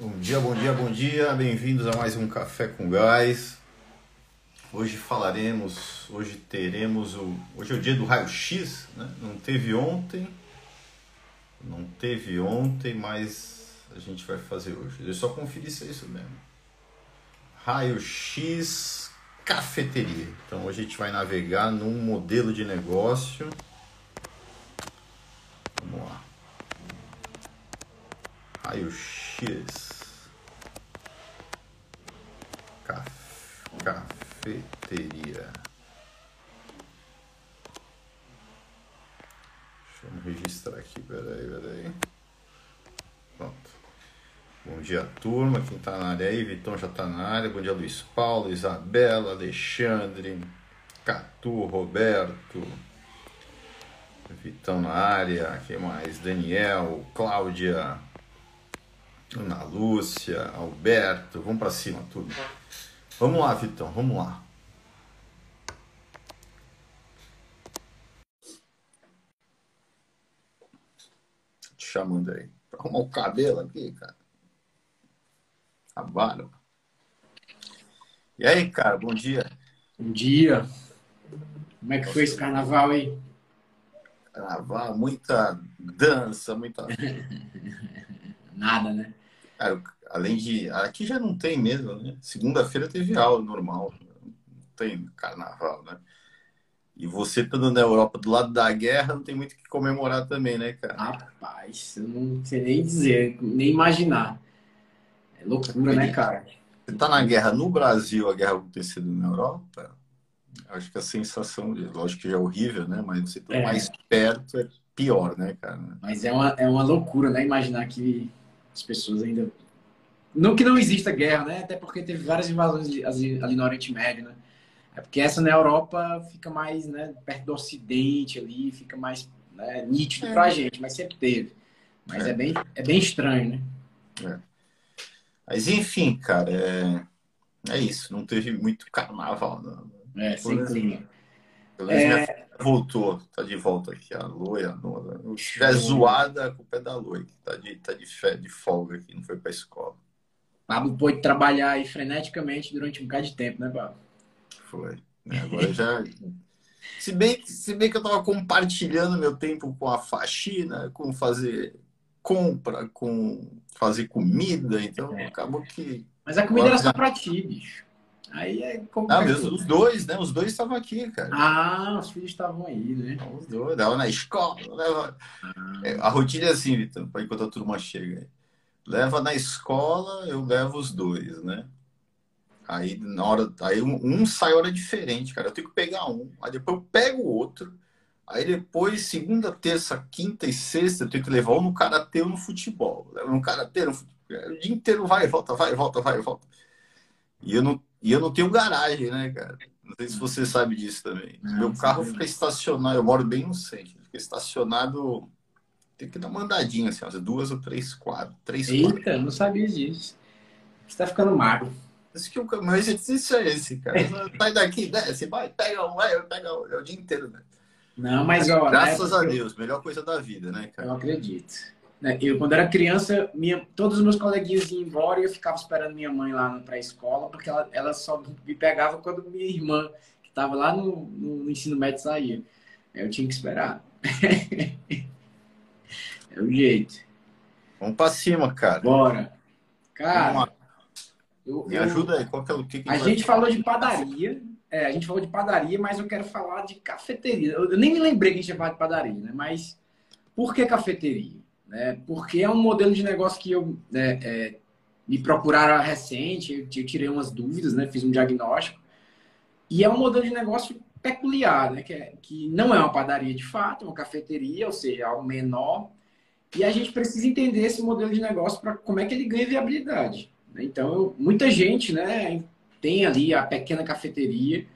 Bom dia, bom dia, bom dia. Bem-vindos a mais um Café com Gás. Hoje falaremos, hoje teremos o. Hoje é o dia do raio-x, né? Não teve ontem, não teve ontem, mas a gente vai fazer hoje. Eu só conferir se é isso mesmo. Raio-x cafeteria. Então hoje a gente vai navegar num modelo de negócio. Vamos lá. Raio-x. Cafeteria. Deixa eu registrar aqui, peraí, peraí. Pronto. Bom dia, turma. Quem tá na área aí? Vitão já tá na área. Bom dia, Luiz Paulo, Isabela, Alexandre, Catu, Roberto. Vitão na área. Quem mais? Daniel, Cláudia, Ana Lúcia, Alberto. Vamos para cima, tudo. Vamos lá, Vitão, vamos lá. Te chamando aí. Pra arrumar o cabelo aqui, cara. A barba. E aí, cara, bom dia. Bom dia. Como é que foi esse carnaval aí? Carnaval, muita dança, muita. Nada, né? Cara, além de. Aqui já não tem mesmo, né? Segunda-feira teve aula normal. Não tem carnaval, né? E você estando na Europa do lado da guerra, não tem muito o que comemorar também, né, cara? Rapaz, eu não sei nem dizer, nem imaginar. É loucura, né, cara? Você tá na guerra no Brasil, a guerra acontecendo na Europa, acho que a sensação, lógico que já é horrível, né? Mas você tá É. mais perto é pior, né, cara? Mas é uma, é uma loucura, né? Imaginar que as pessoas ainda. Não que não exista guerra, né? Até porque teve várias invasões ali, no Oriente Médio, né? É porque essa na Europa fica mais né, perto do Ocidente ali, fica mais né, nítido É. pra gente, mas sempre teve. Mas É. é, bem, é bem estranho, né? Mas enfim, cara, é, é isso. Não teve muito carnaval, não. É, sem clima. Pelo menos É. minha filha voltou, tá de volta aqui. A Loi, a Nora. Estiver Show. zoada, a culpa é da Loi, que tá de, tá de, fé, de folga aqui, não foi pra escola. Pablo pôde trabalhar aí freneticamente durante um bocado de tempo, né, Pablo? Foi. né? Agora já. Se bem, que- se bem que eu tava compartilhando meu tempo com a faxina, com fazer compra, com fazer comida, então É. acabou que. Mas a comida era só pra ti, bicho. Aí é como. Ah, mesmo, os dois, né? Os dois estavam aqui, cara. Ah, os filhos estavam aí, né? Os dois, leva na escola, leva. É, a rotina é assim, Vitor, para enquanto a turma chega. Leva na escola, eu levo os dois, né? Aí na hora, aí um, um sai hora diferente, cara. Eu tenho que pegar um, aí depois eu pego o outro. Aí depois, segunda, terça, quinta e sexta, eu tenho que levar um no karatê ou no futebol. Levo no karatê, no futebol. O dia inteiro vai e volta, vai e volta, vai e volta. E eu não, e eu não tenho garagem, né, cara? Não sei se você sabe disso também. Não, Meu carro fica estacionado, eu moro bem no centro, fica estacionado. Tem que dar uma andadinha, assim, umas duas ou três quadras. Três. Eita, eu não sabia disso. Você tá ficando magro. Esse que o meu exercício é esse, cara. Sai daqui, desce, vai, pega um, vai, pega um. É o dia inteiro, né? Não, mas ó. Graças né, a eu- Deus, melhor coisa da vida, né, Eu cara? acredito. Né, Eu, quando era criança, minha, todos os meus coleguinhas iam embora e eu ficava esperando minha mãe lá na pré-escola, porque ela, ela só me pegava quando minha irmã, que estava lá no, no ensino médio, saía. Aí eu tinha que esperar. é o jeito. Vamos pra cima, cara. Bora. Cara, eu, Me eu- ajuda aí, qual que é o que, que A gente falou de padaria, é, a gente falou de padaria, mas eu quero falar de cafeteria. Eu, eu nem me lembrei que a gente ia falar de padaria, né? Mas por que cafeteria? Né? Porque é um modelo de negócio que eu né, é, me procuraram recente, eu, tirei umas dúvidas, né? Fiz um diagnóstico. E é um modelo de negócio peculiar, né? Que, é- que não é uma padaria de fato, é uma cafeteria, ou seja, algo menor. E a gente precisa entender esse modelo de negócio para como é que ele ganha viabilidade. né? Então, eu- muita gente, né, tem ali a pequena cafeteria,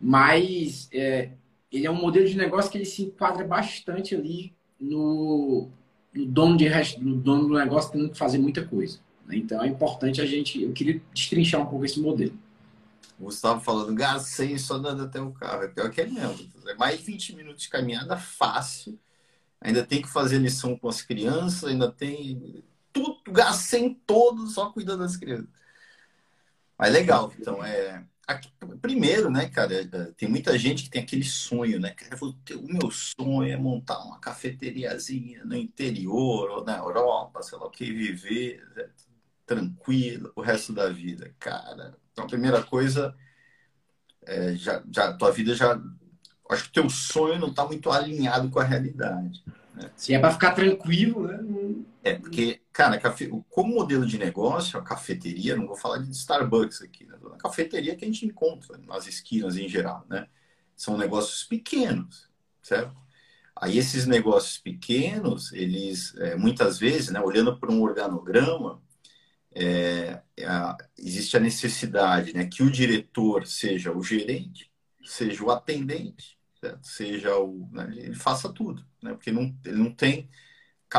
mas é, ele é um modelo de negócio que ele se enquadra bastante ali no, no dono, de, no dono do negócio tendo que fazer muita coisa. né? Então é importante a gente. Eu queria destrinchar um pouco esse modelo. O Gustavo falando, gastei só dando até o carro. É pior que é mesmo. É mais de 20 minutos de caminhada fácil. Ainda tem que fazer lição com as crianças, ainda tem. Tudo, gastei todo só cuidando das crianças. Mas legal, então é. Aqui, primeiro, né, cara, é, tem muita gente que tem aquele sonho, né? Cara, o meu sonho é montar uma cafeteriazinha no interior ou na Europa, sei lá o que, viver né, tranquilo o resto da vida. Cara, então a primeira coisa, é, já, já, tua vida já. Acho que teu sonho não está muito alinhado com a realidade. Né? Se é para ficar tranquilo, né? É, porque, cara, cafe... como modelo de negócio, a cafeteria, não vou falar de Starbucks aqui, né? A cafeteria que a gente encontra nas esquinas em geral, né? São negócios pequenos, certo? Aí esses negócios pequenos, eles, é, muitas vezes, né, olhando para um organograma, é, é, existe a necessidade né, que o diretor seja o gerente, seja o atendente, certo? seja o. Né, ele faça tudo, né? porque não, ele não tem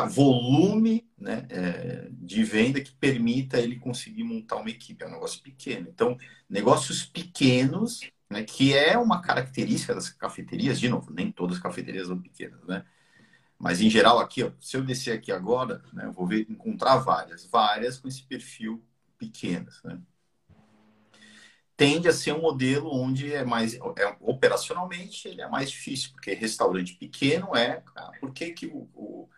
volume né, é, de venda que permita ele conseguir montar uma equipe. É um negócio pequeno. Então, negócios pequenos, né, que é uma característica das cafeterias, de novo, nem todas as cafeterias são pequenas, né? Mas em geral aqui, ó, se eu descer aqui agora, né, eu vou ver, encontrar várias, várias com esse perfil pequenas, né? Tende a ser um modelo onde é mais é, operacionalmente ele é mais difícil, porque restaurante pequeno é, cara, por que, que o, o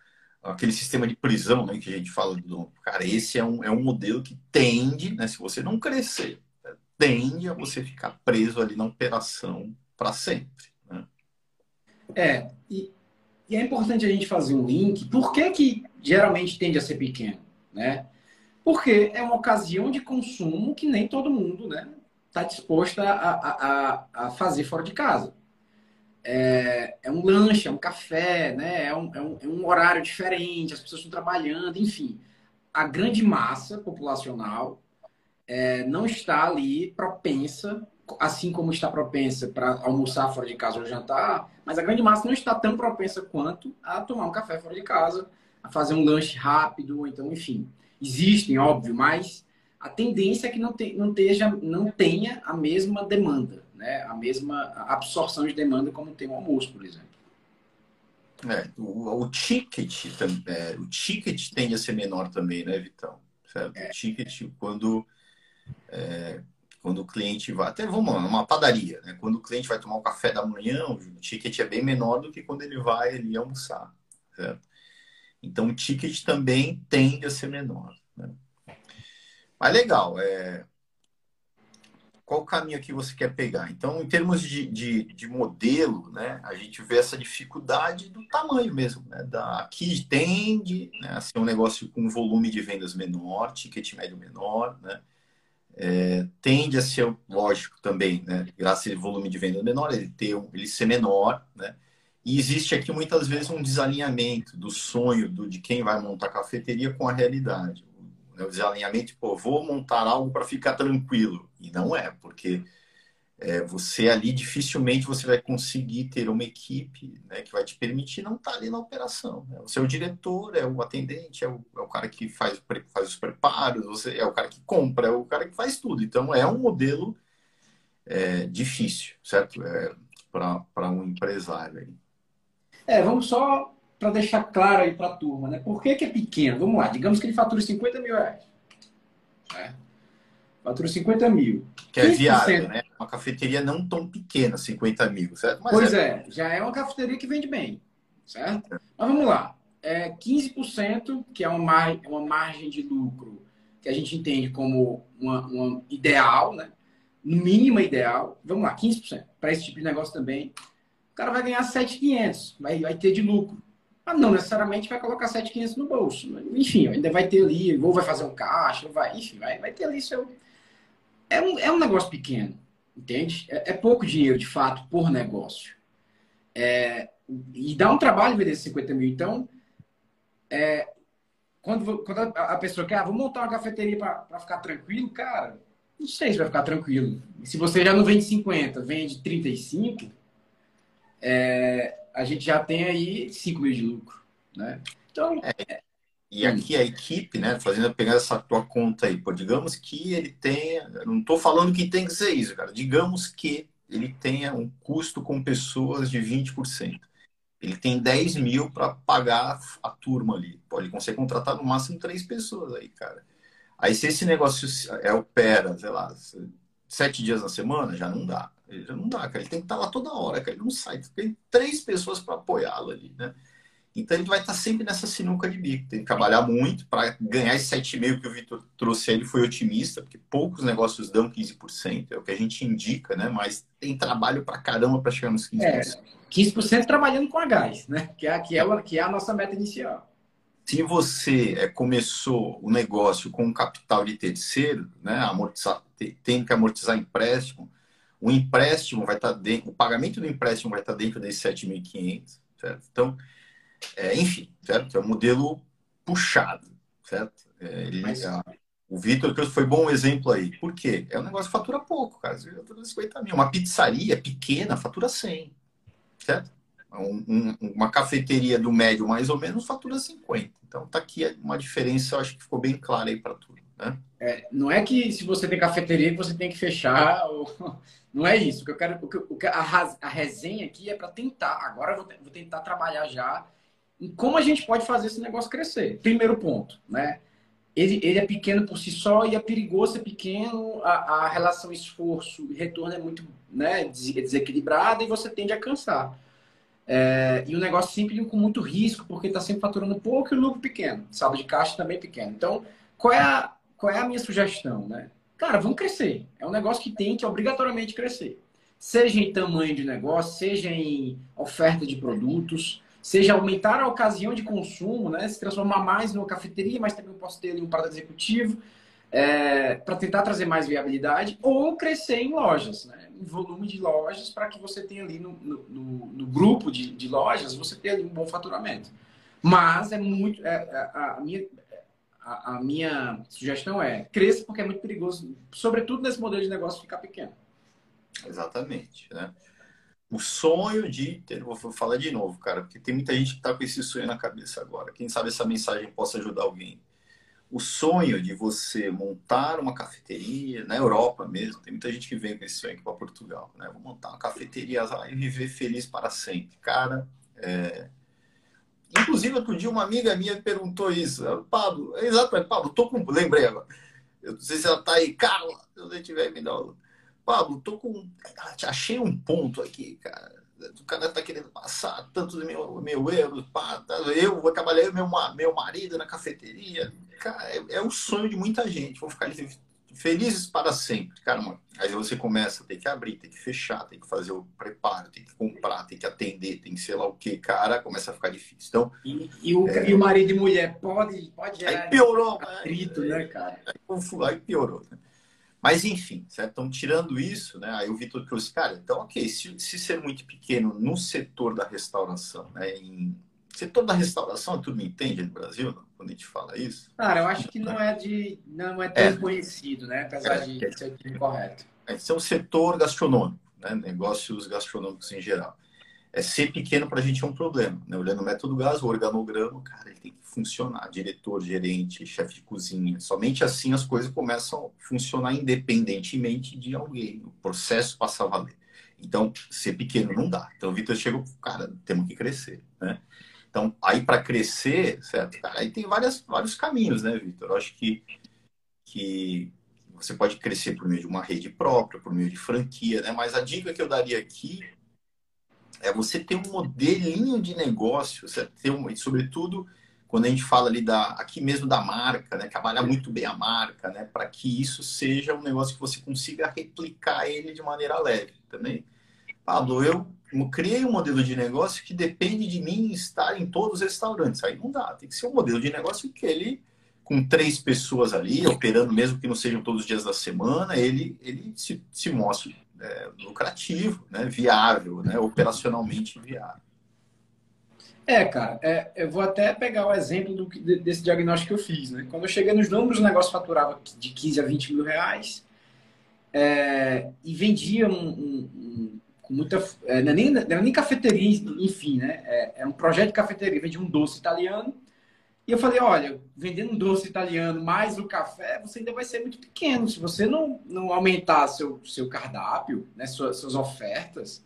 aquele sistema de prisão né, que a gente fala do cara, esse é um, é um modelo que tende, né, se você não crescer, tende a você ficar preso ali na operação para sempre. Né? É, e, e, é importante a gente fazer um link. Por que, que geralmente tende a ser pequeno? Né? Porque é uma ocasião de consumo que nem todo mundo está né, tá disposto a, a, a, fazer fora de casa é, é, um lanche, é um café, né? É um, é, um, é um horário diferente, as pessoas estão trabalhando, enfim. A grande massa populacional é, não está ali propensa, assim como está propensa para almoçar fora de casa ou jantar, mas a grande massa não está tão propensa quanto a tomar um café fora de casa, a fazer um lanche rápido, então, enfim. Existem, óbvio, mas a tendência é que não, te, não, teja, não tenha a mesma demanda né, a mesma absorção de demanda como tem o almoço, por exemplo. É, o, o, ticket é, o ticket tende a ser menor também, né, Vitão? Certo? É. O ticket, quando, é, quando o cliente vai. Até vamos lá, numa padaria, né? Quando o cliente vai tomar o um café da manhã, o ticket é bem menor do que quando ele vai ali almoçar. Certo? Então o ticket também tende a ser menor. Né? Mas legal, é, qual o caminho que você quer pegar? Então, em termos de, de, de, modelo, né, a gente vê essa dificuldade do tamanho mesmo. Né, da, aqui tende né, a ser um negócio com volume de vendas menor, ticket médio menor, né, é, tende a ser, lógico, também, né, graças ao volume de venda menor, ele, ter, ele ser menor, né, e existe aqui muitas vezes um desalinhamento do sonho do, de quem vai montar a cafeteria com a realidade né, o desalinhamento, pô, vou montar algo para ficar tranquilo. E não é, porque é, você ali dificilmente você vai conseguir ter uma equipe né, que vai te permitir não estar tá ali na operação. Né? Você é o diretor, é o atendente, é o, é o cara que faz, faz os preparos, você é o cara que compra, é o cara que faz tudo. Então é um modelo é, difícil, certo? É, para um empresário. Aí. É, vamos só para deixar claro aí para a turma, né? Por que, que é pequeno? Vamos lá, digamos que ele fatura 50 mil reais. Né? Fatura 50 mil. Que é viável, né? Uma cafeteria não tão pequena, 50 mil, certo? Mas pois é... é... já é uma cafeteria que vende bem, certo? É. Mas vamos lá. É 15%, que é uma, mar... uma margem de lucro que a gente entende como uma, uma ideal, né? No mínimo ideal. Vamos lá, 15%. Para esse tipo de negócio também. O cara vai ganhar 7,500, vai, vai ter de lucro. Mas não necessariamente vai colocar 7,500 no bolso. Enfim, ainda vai ter ali, ou vai fazer um caixa, ou vai, enfim, vai, vai ter ali seu. É um, é um negócio pequeno, entende? É, é pouco dinheiro, de fato, por negócio. É, e dá um trabalho vender 50 mil. Então, é, quando, quando a, a, pessoa quer, ah, vou montar uma cafeteria para ficar tranquilo, cara, não sei se vai ficar tranquilo. Se você já não vende 50, vende 35, é, a gente já tem aí 5 mil de lucro. Né? Então. É, e aqui a equipe, né, fazendo pegar essa tua conta aí, pô, digamos que ele tenha, não estou falando que tem que ser isso, cara, digamos que ele tenha um custo com pessoas de 20%. Ele tem 10 mil para pagar a turma ali. Pô, ele consegue contratar no máximo três pessoas aí, cara. Aí se esse negócio é opera, sei lá, sete dias na semana, já não dá. Já não dá, cara. Ele tem que estar lá toda hora, cara. Ele não sai. Tem três pessoas para apoiá-lo ali, né? Então ele vai estar sempre nessa sinuca de bico. Tem que trabalhar muito para ganhar esse 7,5% que o Vitor trouxe. Ele foi otimista, porque poucos negócios dão 15%, é o que a gente indica, né? Mas tem trabalho para caramba para chegar nos 15%. É, 15% trabalhando com a gás, né? Que é, que, é, que é a nossa meta inicial. Se você é, começou o negócio com um capital de terceiro, né? Amortizar, tem que amortizar empréstimo, o empréstimo vai estar dentro, o pagamento do empréstimo vai estar dentro desse 7.500, certo? Então, é, enfim, certo? É um modelo puxado, certo? É, ele, Mas... a, o Vitor foi bom exemplo aí. Por quê? É um negócio que fatura pouco, cara. Fatura 50 mil. Uma pizzaria pequena fatura 100, certo? Um, um, uma cafeteria do médio, mais ou menos, fatura 50. Então, tá aqui uma diferença, eu acho que ficou bem clara aí para tudo. Né? É, não é que se você tem cafeteria que você tem que fechar. Ou... Não é isso. O que eu quero, o que, a, a resenha aqui é para tentar. Agora eu vou, vou tentar trabalhar já em como a gente pode fazer esse negócio crescer. Primeiro ponto, né? Ele, ele é pequeno por si só e é perigoso ser pequeno, a, a relação esforço e retorno é muito né, desequilibrada e você tende a cansar. É, e o negócio sempre com muito risco, porque está sempre faturando pouco e o lucro pequeno. Saldo de caixa também pequeno. Então, qual é a, qual é a minha sugestão? Né? Cara, vamos crescer. É um negócio que tem que obrigatoriamente crescer. Seja em tamanho de negócio, seja em oferta de produtos, seja aumentar a ocasião de consumo, né? se transformar mais numa cafeteria, mas também posso ter ali um prato executivo, é, para tentar trazer mais viabilidade, ou crescer em lojas, né? em volume de lojas, para que você tenha ali no, no, no grupo de, de, lojas, você tenha ali um bom faturamento. Mas é muito. É, é a, a, minha, a, minha sugestão é cresça porque é muito perigoso, sobretudo nesse modelo de negócio ficar pequeno. Exatamente. Né? o sonho de ter, vou falar de novo, cara, porque tem muita gente que está com esse sonho na cabeça agora. Quem sabe essa mensagem possa ajudar alguém. O sonho de você montar uma cafeteria na Europa mesmo, tem muita gente que vem com esse sonho aqui para Portugal, né? Vou montar uma cafeteria e viver feliz para sempre. Cara, é... inclusive outro dia uma amiga minha perguntou isso, Pablo, é exato, Pablo, tô com, lembrei agora. Eu não sei se ela tá aí, Carla, se você tiver me dá Pablo, tô com. Achei um ponto aqui, cara. O cara tá querendo passar tantos mil, mil euros. Pá, tá, eu vou trabalhar eu, meu, meu marido na cafeteria. Cara, é, é o sonho de muita gente. Vou ficar felizes para sempre. Cara, aí você começa a ter que abrir, tem que fechar, tem que fazer o preparo, tem que comprar, tem que atender, tem que sei lá o que, cara, começa a ficar difícil. Então, e, e, o, é... e o marido e mulher pode, pode Aí piorou, atrito, né, cara? Aí, aí piorou, né? Mas enfim, certo? Então, tirando isso, né? Aí o Vitor trouxe, cara, então, ok, se, se ser muito pequeno no setor da restauração, né? Em setor da restauração, a turma entende no Brasil, quando a gente fala isso? Cara, eu acho que não é de não é tão é. conhecido, né? Apesar é, de é, ser correto. Esse é um setor gastronômico, né? Negócios gastronômicos em geral é ser pequeno para a gente é um problema. Né? Olhando o método gás, o organograma, cara, ele tem que funcionar. Diretor, gerente, chefe de cozinha. Somente assim as coisas começam a funcionar independentemente de alguém. O processo passa a valer. Então, ser pequeno não dá. Então, o Vitor chegou, cara, temos que crescer, né? Então, aí para crescer, certo? Cara, aí tem várias, vários caminhos, né, Vitor? Eu acho que, que você pode crescer por meio de uma rede própria, por meio de franquia, né? Mas a dica que eu daria aqui é você ter um modelinho de negócio, você ter um, sobretudo quando a gente fala ali da aqui mesmo da marca, né, trabalhar muito bem a marca, né, para que isso seja um negócio que você consiga replicar ele de maneira leve também. Pablo, eu criei um modelo de negócio que depende de mim estar em todos os restaurantes. Aí não dá, tem que ser um modelo de negócio que ele com três pessoas ali, operando mesmo que não sejam todos os dias da semana, ele, ele se, se mostre é, lucrativo, né? viável, né? operacionalmente viável. É, cara, é, eu vou até pegar o exemplo do, desse diagnóstico que eu fiz. Né? Quando eu cheguei nos números, o negócio faturava de 15 a 20 mil reais é, e vendia um, um, um, com muita. É, não, é nem, não era nem cafeteria, enfim, né? É, é um projeto de cafeteria, vendia um doce italiano e eu falei, olha, vendendo um doce italiano mais o café, você ainda vai ser muito pequeno. Se você não, não aumentar seu, seu cardápio, né, suas, suas ofertas,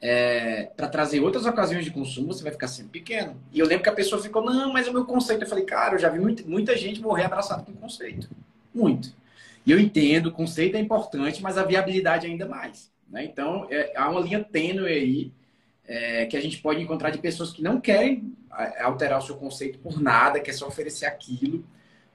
é, para trazer outras ocasiões de consumo, você vai ficar sempre pequeno. E eu lembro que a pessoa ficou, não, mas é o meu conceito. Eu falei, cara, eu já vi muita, muita gente morrer abraçado com conceito. Muito. E eu entendo, o conceito é importante, mas a viabilidade ainda mais. Né? Então, é, há uma linha tênue aí é, que a gente pode encontrar de pessoas que não querem alterar o seu conceito por nada, quer só oferecer aquilo,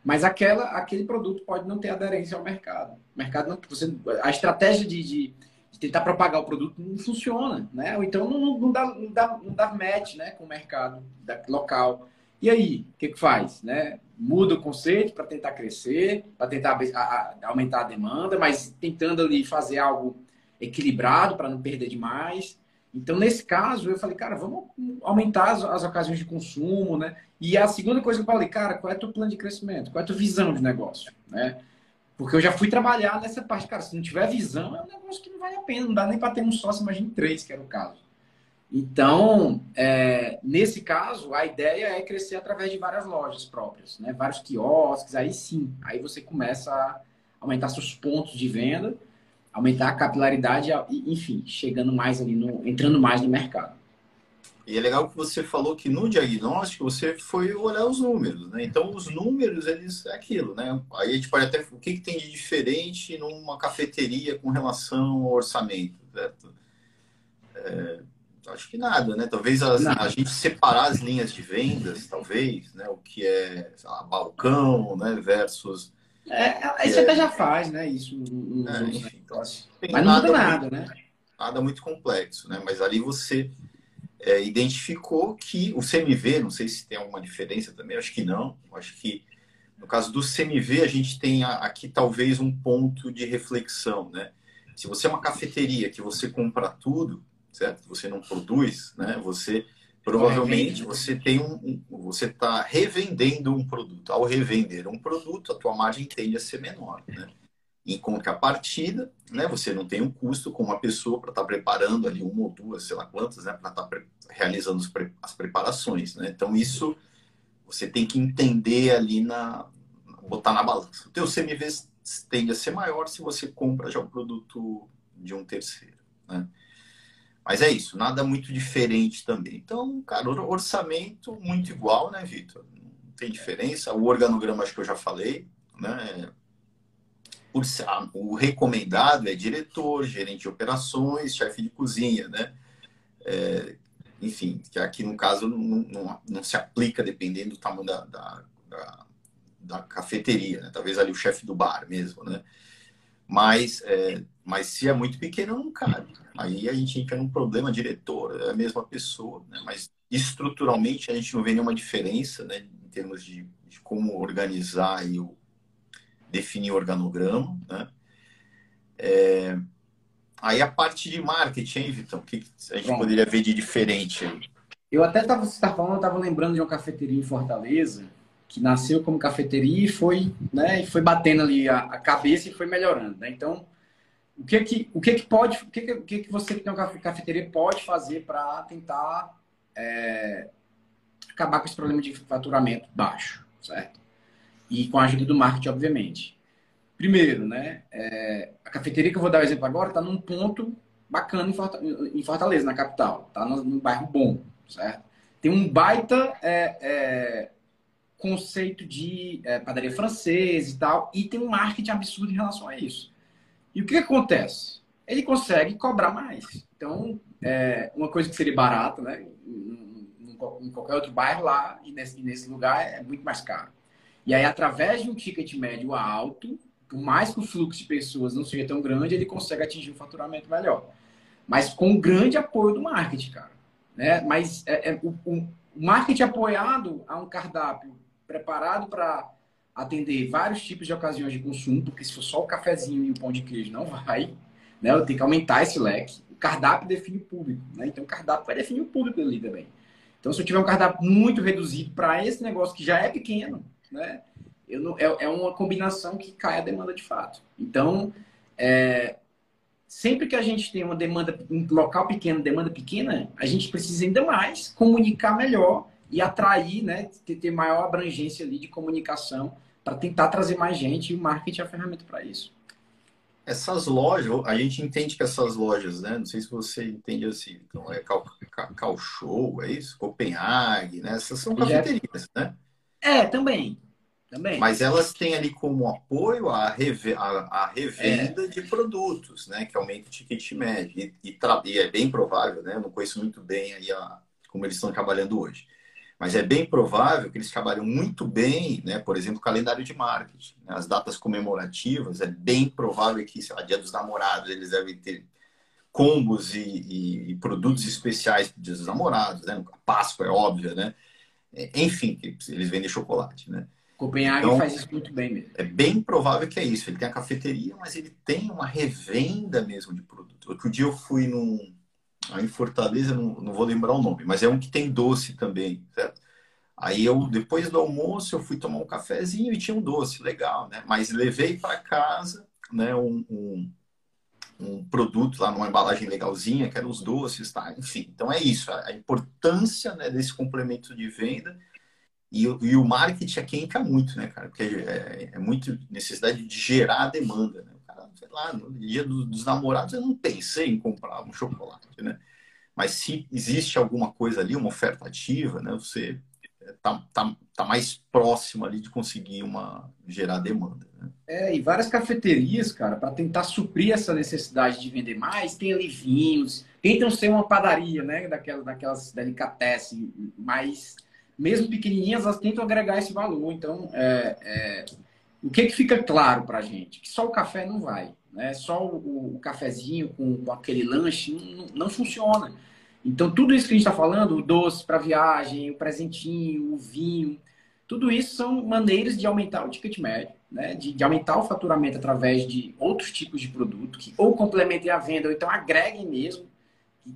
mas aquela, aquele produto pode não ter aderência ao mercado. O mercado não, você, a estratégia de, de tentar propagar o produto não funciona, né? Ou então não, não, dá, não, dá, não dá match né, com o mercado local. E aí, o que, que faz? Né? Muda o conceito para tentar crescer, para tentar a, a, aumentar a demanda, mas tentando ali fazer algo equilibrado para não perder demais. Então, nesse caso, eu falei, cara, vamos aumentar as, as, ocasiões de consumo, né? E a segunda coisa que eu falei, cara, qual é o teu plano de crescimento? Qual é a tua visão de negócio, né? Porque eu já fui trabalhar nessa parte, cara, se não tiver visão, é um negócio que não vale a pena, não dá nem para ter um sócio, imagine três, que era o caso. Então, é, nesse caso, a ideia é crescer através de várias lojas próprias, né? vários quiosques, aí sim, aí você começa a aumentar seus pontos de venda, aumentar a capilaridade, enfim, chegando mais ali, no, entrando mais no mercado. E é legal que você falou que no diagnóstico você foi olhar os números, né? Então os números eles é aquilo, né? Aí a gente pode até o que, que tem de diferente numa cafeteria com relação ao orçamento, certo? É, acho que nada, né? Talvez a, a, gente separar as linhas de vendas, talvez, né? O que é lá, balcão, né? Versus é, isso é, até já faz, né? Isso nos é, enfim, então, Mas não muda nada, né? Nada muito complexo, né? Mas ali você é, identificou que o CMV, não sei se tem alguma diferença também, acho que não. Acho que no caso do CMV, a gente tem aqui talvez um ponto de reflexão, né? Se você é uma cafeteria que você compra tudo, certo? Você não produz, né? Você provavelmente você tem um, um você está revendendo um produto. Ao revender um produto, a tua margem tende a ser menor, né? em contrapartida, né, você não tem um custo com uma pessoa para estar tá preparando ali uma ou duas, sei lá quantas, né, para estar tá realizando as preparações. Né? Então, isso você tem que entender ali na. botar na balança. O teu CMV tende a ser maior se você compra já o produto de um terceiro. Né? Mas é isso, nada muito diferente também. Então, cara, orçamento muito igual, né, Vitor? Não tem diferença. O organograma, acho que eu já falei, né? por, o recomendado é diretor, gerente de operações, chefe de cozinha, né? É, enfim, que aqui no caso não, não, não, se aplica dependendo do tamanho da, da, da, da cafeteria, né? talvez ali o chefe do bar mesmo, né? Mas, é, mas se é muito pequeno, não cabe. Aí a gente entra num problema, diretor, é a mesma pessoa, né? Mas estruturalmente a gente não vê nenhuma diferença, né? Em termos de, de como organizar aí o, definir o organograma, né? É... Aí a parte de marketing, hein, Vitão? O que a gente Bom, poderia ver de diferente aí? Eu até estava você tá falando, eu estava lembrando de uma cafeteria em Fortaleza que nasceu como cafeteria e foi, né, e foi batendo ali a, a cabeça e foi melhorando, né? Então, o que que o que que pode, o que que, o que, que você que tem uma cafeteria pode fazer para tentar é, acabar com esse problema de faturamento baixo, certo? e com a ajuda do marketing, obviamente. Primeiro, né, é, a cafeteria que eu vou dar o exemplo agora está num ponto bacana em Fortaleza, na capital. Está num bairro bom, certo? Tem um baita é, é, conceito de é, padaria francesa e tal, e tem um marketing absurdo em relação a isso. E o que, acontece? Ele consegue cobrar mais. Então, é, uma coisa que seria barata, né, em, qualquer outro bairro lá, e nesse, nesse lugar é muito mais caro. E aí, através de um ticket médio alto, por mais que o fluxo de pessoas não seja tão grande, ele consegue atingir um faturamento melhor. Mas com grande apoio do marketing, cara. Né? Mas é, é, o, o marketing apoiado a um cardápio preparado para atender vários tipos de ocasiões de consumo, porque se for só o cafezinho e o pão de queijo, não vai. Né? Eu tenho que aumentar esse leque. O cardápio define o público. Né? Então, o cardápio vai definir o público ali também. Então, se eu tiver um cardápio muito reduzido para esse negócio que já é pequeno, né? Não, é, é uma combinação que cai a demanda de fato. Então, é, sempre que a gente tem uma demanda, um local pequeno, demanda pequena, a gente precisa ainda mais comunicar melhor e atrair, né, ter, ter maior abrangência ali de comunicação para tentar trazer mais gente e o marketing é a ferramenta para isso. essas lojas, a gente entende que essas lojas, né? Não sei se você entende assim. Então, é Cacau Show, é isso? Copenhague, né? Essas são cafeterias, né? É, também. Também. Mas elas têm ali como apoio a, reve a, a revenda é. de produtos, né? Que aumenta o ticket médio. E, e, e, é bem provável, né? Eu não conheço muito bem aí a, como eles estão trabalhando hoje. Mas é bem provável que eles trabalham muito bem, né? por exemplo, o calendário de marketing. Né? As datas comemorativas, é bem provável que, sei lá, Dia dos Namorados, eles devem ter combos e, e, e produtos especiais para o Dia dos Namorados, né? A Páscoa é óbvia, né? É, enfim, eles vendem chocolate, né? Copenhague então, faz isso muito bem mesmo. É bem provável que é isso. Ele tem a cafeteria, mas ele tem uma revenda mesmo de produto. Outro dia eu fui num, Em Fortaleza, não, não vou lembrar o nome, mas é um que tem doce também, certo? Aí eu, depois do almoço, eu fui tomar um cafezinho e tinha um doce, legal, né? Mas levei para casa, né, um, um, um, produto lá numa embalagem legalzinha, que eram os doces, tá? Enfim, então é isso, a, importância né, desse complemento de venda e, e, o marketing é quem entra muito, né, cara? Porque é, é muito necessidade de gerar demanda, né? Sei lá, no dia dos namorados eu não pensei em comprar um chocolate, né? Mas se existe alguma coisa ali, uma oferta ativa, né? Você é, tá, tá, tá mais próximo ali de conseguir uma gerar demanda. Né? É, e várias cafeterias, cara, para tentar suprir essa necessidade de vender mais, tem ali vinhos, tentam ser uma padaria, né? Daquelas, daquelas delicatessen, mas mesmo pequenininhas, elas tentam agregar esse valor. Então, é, é o que, que fica claro para a gente? Que só o café não vai. Né? Só o, o cafezinho com, com, aquele lanche não, não, funciona. Então, tudo isso que a gente está falando, o doce para viagem, o presentinho, o vinho, tudo isso são maneiras de aumentar o ticket médio, né? de, de aumentar o faturamento através de outros tipos de produto que ou complementem a venda ou então agreguem mesmo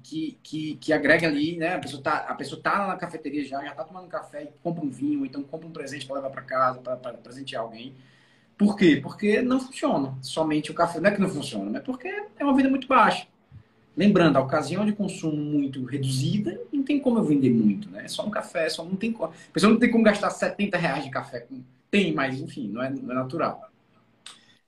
que, que, que agrega ali, né? A pessoa tá, a pessoa tá na cafeteria já, já tá tomando café, compra um vinho, então compra um presente para levar para casa, para presentear alguém. Por quê? Porque não funciona. Somente o café. Não é que não funciona, mas porque é uma venda muito baixa. Lembrando, a ocasião de consumo muito reduzida, não tem como eu vender muito, né? É só um café, só não tem como. A pessoa não tem como gastar 70 reais de café. Tem, mas enfim, não é, não é natural.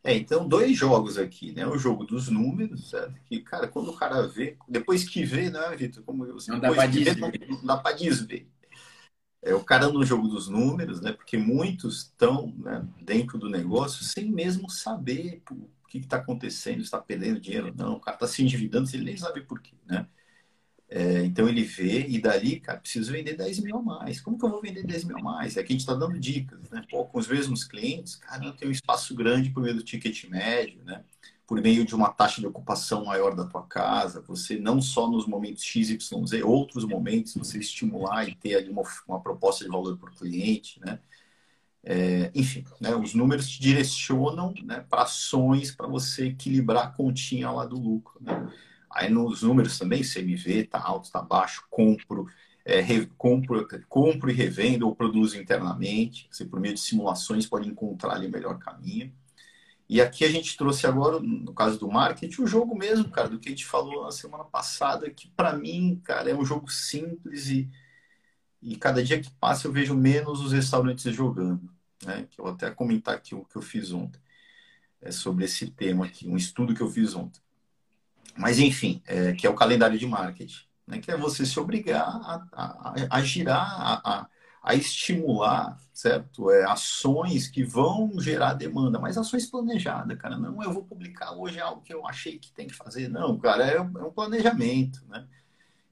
É, então, dois jogos aqui, né? O jogo dos números, certo? Que, cara, quando o cara vê, depois que vê, né, Vitor? Como eu, não dá para desver. não dá para desver é, o cara no jogo dos números, né? Porque muitos estão né, dentro do negócio sem mesmo saber o que está acontecendo, está perdendo dinheiro ou não. O cara está se endividando, ele nem sabe por quê, né? É, então ele vê e dali, cara, preciso vender 10 mil a mais. Como que eu vou vender 10 mil a mais? É que a gente está dando dicas, né? Pô, com os mesmos clientes, cara, eu tenho um espaço grande por meio do ticket médio, né? por meio de uma taxa de ocupação maior da tua casa, você não só nos momentos X, Y, outros momentos, você estimular e ter ali uma, uma proposta de valor para o cliente, né? É, enfim, né, os números te direcionam né, para ações para você equilibrar a continha lá do lucro. Né? Aí nos números também, CMV está alto, está baixo, compro, é, re, compro, compro e revendo ou produzo internamente. Você, por meio de simulações, pode encontrar ali o melhor caminho. E aqui a gente trouxe agora, no caso do marketing, o jogo mesmo, cara, do que a gente falou na semana passada, que para mim, cara, é um jogo simples e, e cada dia que passa eu vejo menos os restaurantes jogando, né? Que eu vou até comentar aqui o que eu fiz ontem, é sobre esse tema aqui, um estudo que eu fiz ontem. Mas enfim, é, que é o calendário de marketing, né? Que é você se obrigar a, a, a girar, a, a estimular, certo? É, ações que vão gerar demanda, mas ações planejadas, cara. Não, eu vou publicar hoje algo que eu achei que tem que fazer. Não, cara, é, é um planejamento, né?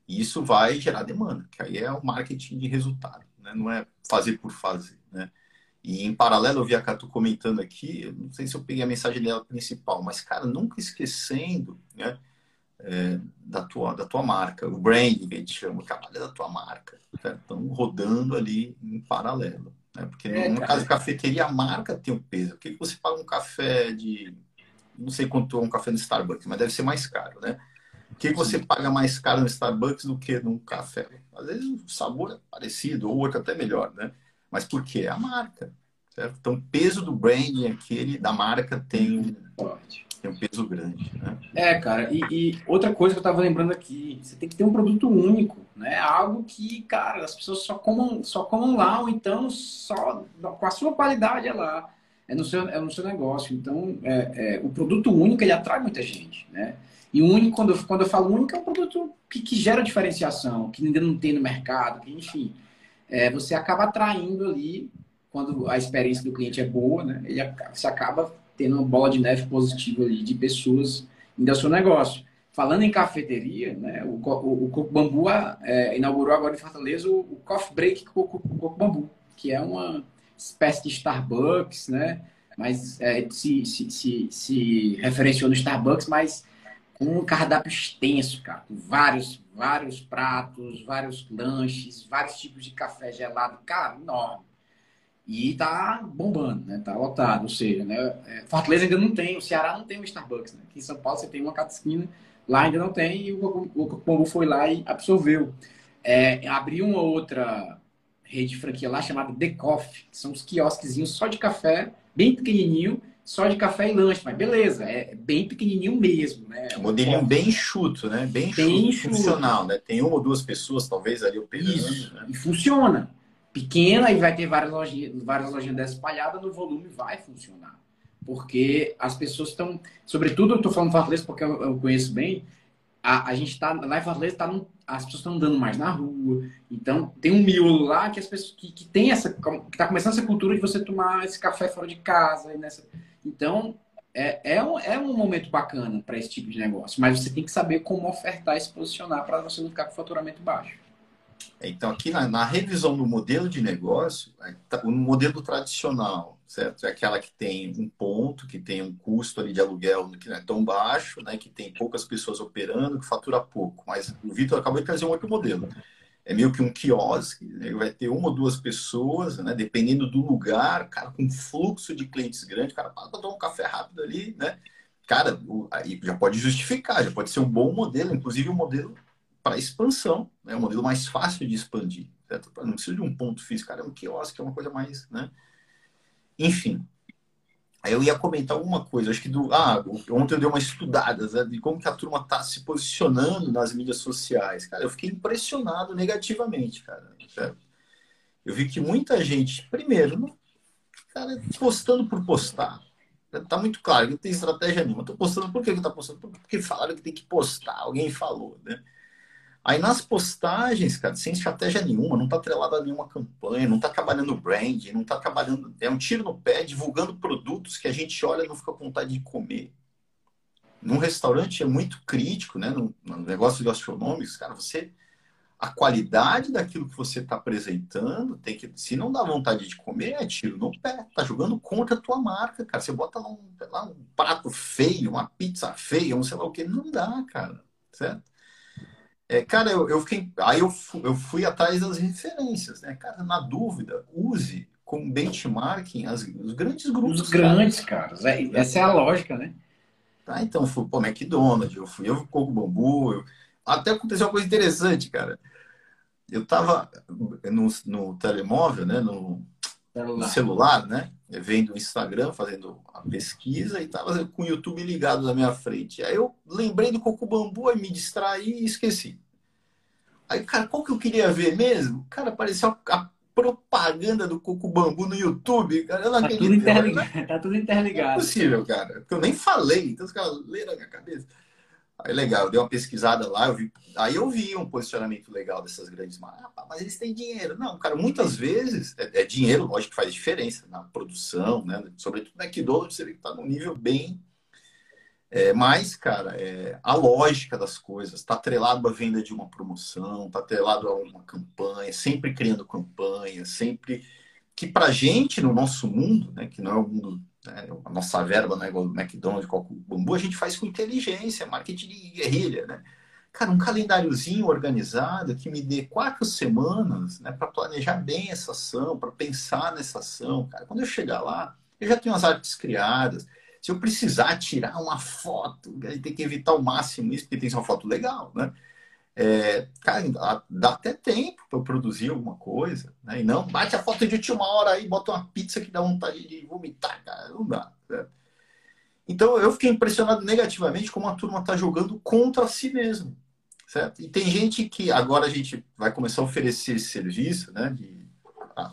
E isso vai gerar demanda, que aí é o marketing de resultado, né? Não é fazer por fazer, né? E em paralelo, eu vi a Catu comentando aqui, não sei se eu peguei a mensagem dela principal, mas, cara, nunca esquecendo, né? É, da, tua, da tua marca. O branding, que a gente chama, o trabalho da tua marca. Estão rodando ali em paralelo. Né? Porque no, no caso de cafeteria, a marca tem um peso. Por que você paga um café de. Não sei quanto é um café no Starbucks, mas deve ser mais caro, né? Por que você paga mais caro no Starbucks do que num café? Às vezes o sabor é parecido, ou outro até melhor, né? Mas por quê? É a marca. Certo? Então, o peso do branding aquele da marca tem. Tem um peso grande, né? É, cara, e, e, outra coisa que eu tava lembrando aqui, você tem que ter um produto único, né? Algo que, cara, as pessoas só comam, só comam lá, ou então só com a sua qualidade é lá. é no seu, é no seu negócio. Então, é, é, o produto único, ele atrai muita gente, né? E único, quando eu, quando eu falo único, é um produto que, que gera diferenciação, que ainda não tem no mercado, que, enfim. É, você acaba atraindo ali, quando a experiência do cliente é boa, né? Ele, você acaba tendo uma bola de neve positiva ali de pessoas indo ao seu negócio. Falando em cafeteria, né, o, o, Coco Bambu é, inaugurou agora em Fortaleza o, o Coffee Break Coco, Coco Bambu, que é uma espécie de Starbucks, né? Mas é, se, se, se, se referenciou no Starbucks, mas com um cardápio extenso, cara, com vários, vários pratos, vários lanches, vários tipos de café gelado, cara, enorme. E tá bombando, né? Tá lotado, ou seja, né? É, Fortaleza ainda não tem, o Ceará não tem um Starbucks, né? Aqui em São Paulo você tem uma cada esquina, lá ainda não tem, e o Coco foi lá e absorveu. É, abriu uma outra rede de franquia lá chamada The Coffee, que são os quiosquezinhos só de café, bem pequenininho, só de café e lanche, mas beleza, é bem pequenininho mesmo, né? Um modelinho bem enxuto, né? Bem, bem enxuto, funcional, né? Tem uma ou duas pessoas, talvez, ali operando. Isso, né? e funciona pequena e vai ter várias lojinhas, várias lojinhas dessas espalhadas, no volume vai funcionar. Porque as pessoas estão, sobretudo eu estou falando Fortaleza porque eu, eu, conheço bem, a, a gente está, lá em Fortaleza, tá num, as pessoas estão andando mais na rua, então tem um miolo lá que as pessoas, que, que tem essa, que está começando essa cultura de você tomar esse café fora de casa, nessa, então é, é, um, é um momento bacana para esse tipo de negócio, mas você tem que saber como ofertar e se posicionar para você não ficar com faturamento baixo. Então, aqui na, na, revisão do modelo de negócio, o modelo tradicional, certo? É aquela que tem um ponto, que tem um custo ali de aluguel que não é tão baixo, né? que tem poucas pessoas operando, que fatura pouco. Mas o Vitor acabou de trazer um outro modelo. É meio que um quiosque, né? vai ter uma ou duas pessoas, né? dependendo do lugar, cara, com fluxo de clientes grande, cara, para tomar um café rápido ali, né? Cara, aí já pode justificar, já pode ser um bom modelo, inclusive um modelo para expansão, é né? um modelo mais fácil de expandir. Certo? Não precisa de um ponto físico, cara, é um quiosque, é uma coisa mais. Né? Enfim. Aí eu ia comentar alguma coisa, acho que do. Ah, ontem eu dei uma estudada né, de como que a turma está se posicionando nas mídias sociais. Cara, eu fiquei impressionado negativamente, cara. Certo? Eu vi que muita gente, primeiro, cara, postando por postar. Tá muito claro, não tem estratégia nenhuma. Tô postando, por que que tá postando? Porque falaram que tem que postar, alguém falou, né? Aí nas postagens, cara, sem estratégia nenhuma, não está atrelada a nenhuma campanha, não está trabalhando brand, não está trabalhando. É um tiro no pé, divulgando produtos que a gente olha e não fica com vontade de comer. Num restaurante é muito crítico, né? No, no negócio gastronômicos, cara, você. A qualidade daquilo que você está apresentando tem que. Se não dá vontade de comer, é tiro no pé. Tá jogando contra a tua marca, cara. Você bota lá um, lá um prato feio, uma pizza feia, um sei lá o que. Não dá, cara. Certo? É, cara, eu, eu fiquei. Aí eu fui, eu fui atrás das referências, né? Cara, na dúvida, use como benchmarking as, os grandes grupos. Os grandes, caras. É, essa é a lógica, né? Tá, então fui pro McDonald's, eu fui eu com Coco Bambu. Eu... Até aconteceu uma coisa interessante, cara. Eu tava no, no telemóvel, né? No celular. no celular, né? Vendo o Instagram, fazendo a pesquisa e tava com o YouTube ligado na minha frente. Aí eu lembrei do Coco Bambu, aí me distraí e esqueci. Aí, cara, qual que eu queria ver mesmo? Cara, apareceu a propaganda do Coco Bambu no YouTube, cara. Eu não tá acredito. Tudo interligado, tá tudo interligado. Não é possível, cara. Porque eu nem falei, então os caras leram na minha cabeça. Aí legal, eu dei uma pesquisada lá, eu vi, aí eu vi um posicionamento legal dessas grandes marcas. Ah, mas eles têm dinheiro. Não, cara, muitas vezes é, é dinheiro, lógico que faz diferença na produção, né? Sobretudo na McDonald's, você vê que tá num nível bem. É, mas, cara, é, a lógica das coisas está atrelado à venda de uma promoção, está atrelado a uma campanha, sempre criando campanha, sempre que pra gente, no nosso mundo, né, que não é o mundo né? A nossa verba não é igual do McDonald's, qual bambu, a gente faz com inteligência, marketing de guerrilha, né? Cara, um calendáriozinho organizado que me dê quatro semanas né, para planejar bem essa ação, para pensar nessa ação. Cara, quando eu chegar lá, eu já tenho as artes criadas. Se eu precisar tirar uma foto, aí tem que evitar ao máximo isso, porque tem uma foto legal, né? É, cara, dá até tempo para produzir alguma coisa, né? E não bate a foto de última hora aí, bota uma pizza que dá vontade de vomitar, cara. Não dá. Né? Então eu fiquei impressionado negativamente como a turma está jogando contra si mesmo, certo? E tem gente que agora a gente vai começar a oferecer esse serviço, né? De,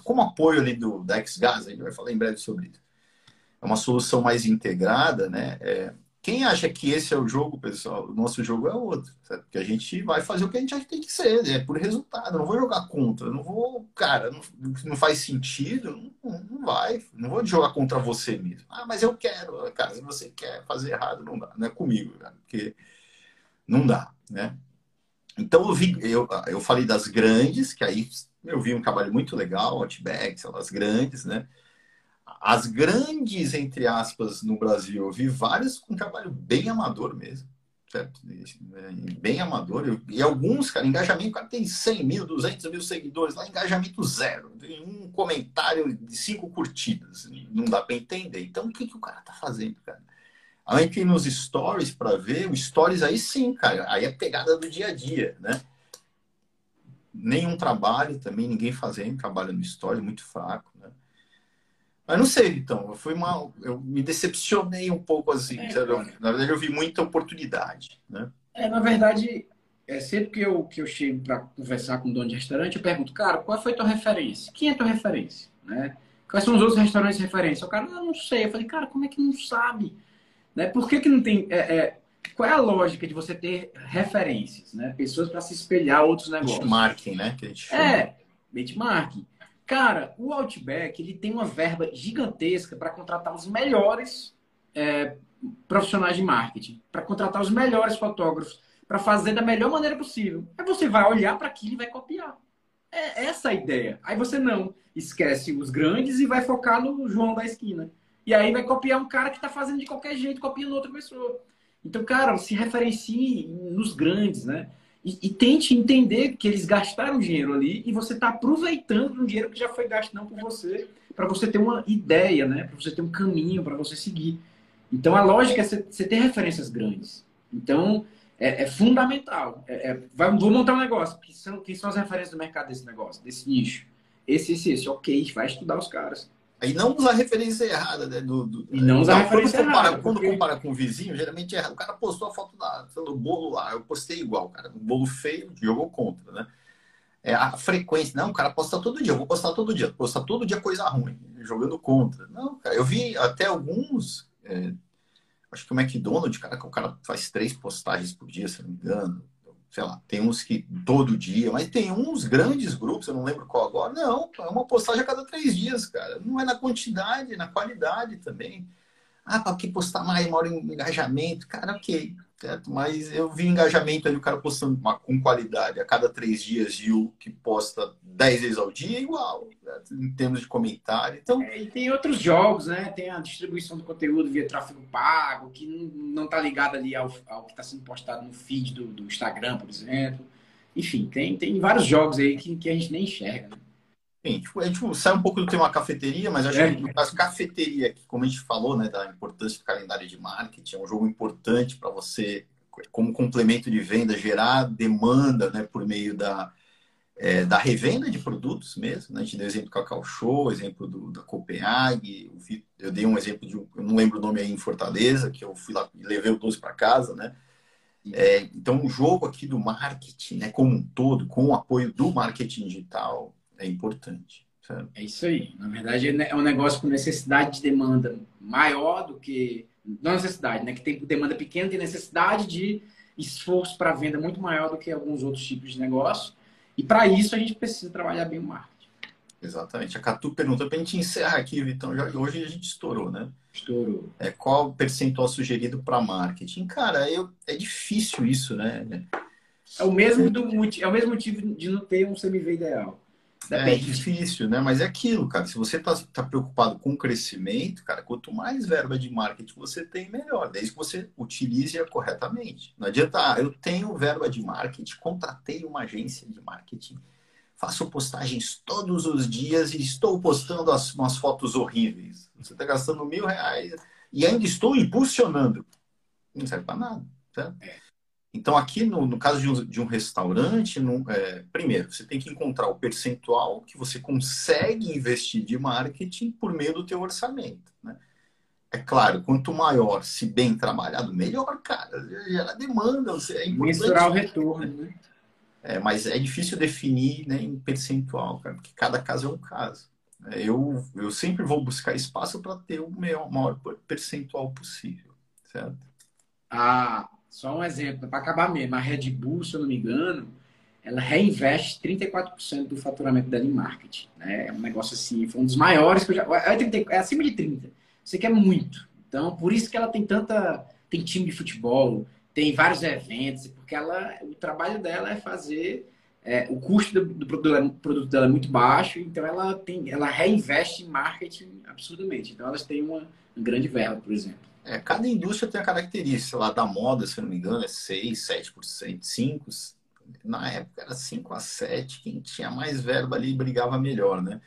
como apoio ali do da X-Gas, a gente vai falar em breve sobre isso. é uma solução mais integrada, né? É, quem acha que esse é o jogo, pessoal, o nosso jogo é outro. Certo? Porque a gente vai fazer o que a gente acha que tem que ser, é por resultado. Eu não vou jogar contra, não vou, cara, não, não faz sentido, não, não, vai. Não vou jogar contra você mesmo. Ah, mas eu quero, cara, se você quer fazer errado, não dá, não é comigo, cara, porque não dá, né? Então eu vi, eu, eu falei das grandes, que aí eu vi um trabalho muito legal, Outback, as grandes, né? As grandes, entre aspas, no Brasil, eu vi várias com trabalho bem amador mesmo. Certo? Bem amador. E alguns, cara, engajamento, o cara tem 100 mil, 200 mil seguidores, lá engajamento zero. Tem um comentário de cinco curtidas. Não dá para entender. Então, o que, que o cara tá fazendo, cara? Além que nos stories para ver, o stories aí sim, cara, aí é pegada do dia a dia, né? Nenhum trabalho também, ninguém fazendo trabalho no stories, muito fraco, né? Mas não sei, então, eu fui mal, eu me decepcionei um pouco assim. É, na verdade, eu vi muita oportunidade, né? É, na verdade, é sempre que eu, que eu chego para conversar com o dono de restaurante, eu pergunto, cara, qual foi a tua referência? Quem é a tua referência? Né? Quais são os outros restaurantes de referência? O cara, não, não sei. Eu falei, cara, como é que não sabe? Né? Por que, que não tem. É, é, qual é a lógica de você ter referências, né? Pessoas para se espelhar outros negócios. Benchmarking, né? Que a gente chama. É, benchmarking. Cara, o Outback ele tem uma verba gigantesca para contratar os melhores é, profissionais de marketing, para contratar os melhores fotógrafos, para fazer da melhor maneira possível. Aí você vai olhar para aquilo e vai copiar. É essa a ideia. Aí você não esquece os grandes e vai focar no João da esquina. E aí vai copiar um cara que está fazendo de qualquer jeito, copiando outra pessoa. Então, cara, se referencie nos grandes, né? E, e, tente entender que eles gastaram dinheiro ali e você está aproveitando um dinheiro que já foi gasto não por você, para você ter uma ideia, né? Para você ter um caminho para você seguir. Então a lógica é você ter referências grandes. Então é, é fundamental. É, é, vai, vou montar um negócio. Que são, que são as referências do mercado desse negócio, desse nicho? Esse, esse, esse. Ok, vai estudar os caras. E não usar referência errada, né? Do, do, e não usar referência quando compara, errada. Quando porque... compara com o vizinho, geralmente é errado. O cara postou a foto da, do bolo lá, eu postei igual, cara. Um bolo feio, jogou contra, né? É a frequência. Não, o cara posta todo dia, eu vou postar todo dia. Postar todo dia coisa ruim, jogando contra. Não, cara, eu vi até alguns. É, acho que o McDonald's, cara, que o cara faz três postagens por dia, se não me engano sei lá, tem uns que todo dia, mas tem uns grandes grupos, eu não lembro qual agora. Não, é uma postagem a cada três dias, cara. Não é na quantidade, é na qualidade também. Ah, para que postar mais, maior engajamento? Cara, ok certo? Mas eu vi engajamento ali, o cara postando uma, com qualidade a cada três dias o que posta dez vezes ao dia igual, certo? em termos de comentário. Então... É, e tem outros jogos, né? Tem a distribuição do conteúdo via tráfego pago, que não está ligado ali ao, ao que está sendo postado no feed do, do, Instagram, por exemplo. Enfim, tem, tem vários jogos aí que, que a gente nem enxerga. Né? Sim, tipo, a gente sai um pouco do tema cafeteria, mas acho é. que no caso cafeteria, como a gente falou, né, da importância do calendário de marketing, é um jogo importante para você, como complemento de venda, gerar demanda, né, por meio da, é, da revenda de produtos mesmo. Né? A gente deu exemplo do Cacau Show, exemplo do, da Copenhague, eu dei um exemplo de, eu não lembro o nome aí em Fortaleza, que eu fui lá e levei o doce para casa, né? É, então, o jogo aqui do marketing, né, como um todo, com o apoio do marketing digital, é importante. Sabe? É isso aí. Na verdade, é um negócio com necessidade de demanda maior do que. Não necessidade, né? Que tem demanda pequena, tem necessidade de esforço para venda muito maior do que alguns outros tipos de negócio. E para isso a gente precisa trabalhar bem o marketing. Exatamente. A Catu perguntou para a gente encerrar aqui, Vitão. Já, hoje a gente estourou, né? Estourou. É, qual o percentual sugerido para marketing? Cara, eu, é difícil isso, né? É o mesmo do é o mesmo motivo de não ter um CMV ideal. É difícil, né? Mas é aquilo, cara. Se você está tá preocupado com o crescimento, cara, quanto mais verba de marketing você tem, melhor. Desde que você utilize-a corretamente. Não adianta, ah, eu tenho verba de marketing, contratei uma agência de marketing, faço postagens todos os dias e estou postando as, umas fotos horríveis. Você está gastando mil reais e ainda estou impulsionando. Não serve para nada. Certo? É. Então, aqui no, no caso de um, de um restaurante, no, é, primeiro, você tem que encontrar o percentual que você consegue investir de marketing por meio do teu orçamento. Né? É claro, quanto maior, se bem trabalhado, melhor, cara. Gera demanda. É Mensurar o retorno, né? É, mas é difícil definir né, em percentual, cara, porque cada caso é um caso. eu, eu sempre vou buscar espaço para ter o maior, maior percentual possível, certo? Ah, só um exemplo, para acabar mesmo, a Red Bull, se eu não me engano, ela reinveste 34% do faturamento dela em marketing. Né? É um negócio assim, foi um dos maiores que eu já. É, 30, é acima de 30. Você quer muito. Então, por isso que ela tem tanta. Tem time de futebol, tem vários eventos, porque ela, o trabalho dela é fazer. É, o custo do, do produto, dela, produto, dela, é muito baixo, então ela tem, ela reinveste em marketing absurdamente. Então elas têm uma, uma grande verba, por exemplo. É, cada indústria tem a característica. Lá da moda, se não me engano, é 6, 7%, 5%. Na época era 5 a 7, quem tinha mais verba ali brigava melhor, né?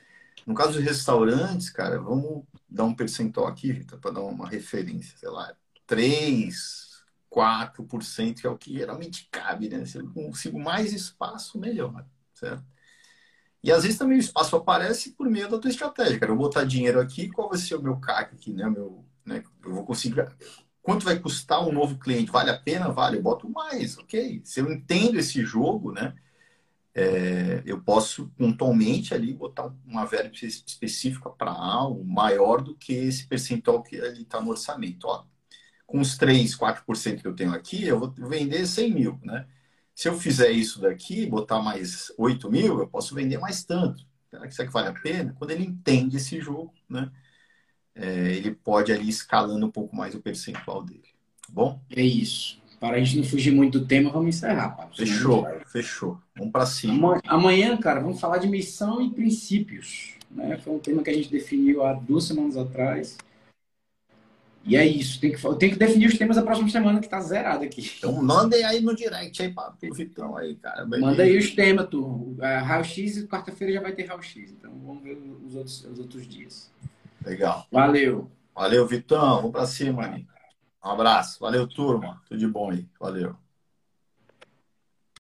No caso dos restaurantes, cara, vamos dar um percentual aqui, Vitor, para dar uma referência, sei lá, 3, 4%, que é o que geralmente cabe, né? Se eu consigo mais espaço, melhor, certo? E às vezes também o espaço aparece por meio da tua estratégia, cara. Eu vou botar dinheiro aqui, qual vai ser o meu CAC aqui, né? Meu, né? Eu vou conseguir. Quanto vai custar um novo cliente? Vale a pena? Vale. Eu boto mais, ok. Se eu entendo esse jogo, né? É, eu posso pontualmente ali botar uma verba específica para algo maior do que esse percentual que ali está no orçamento. Ó, com os 3, 4% que eu tenho aqui, eu vou vender 100 mil, né? Se eu fizer isso daqui, botar mais 8 mil, eu posso vender mais tanto. Será que isso aqui vale a pena? Quando ele entende esse jogo, né? É, ele pode ali escalando um pouco mais o percentual dele. Tá bom? É isso. Para a gente não fugir muito do tema, vamos encerrar, Pablo. Fechou, fechou. Vamos para cima. Amanhã, cara, vamos falar de missão e princípios. Né? Foi um tema que a gente definiu há duas semanas atrás. E é isso, tem que, tem que definir os temas da próxima semana que tá zerado aqui. Então mandem aí no direct aí para o Vitão aí, cara. Manda aí os temas, tu. É, raio-X, quarta-feira já vai ter raio-X. Então vamos ver os outros, os outros dias. Legal. Valeu. Valeu, Vitão. Vamos para cima aí. Um abraço. Valeu, turma. Tudo de bom aí. Valeu.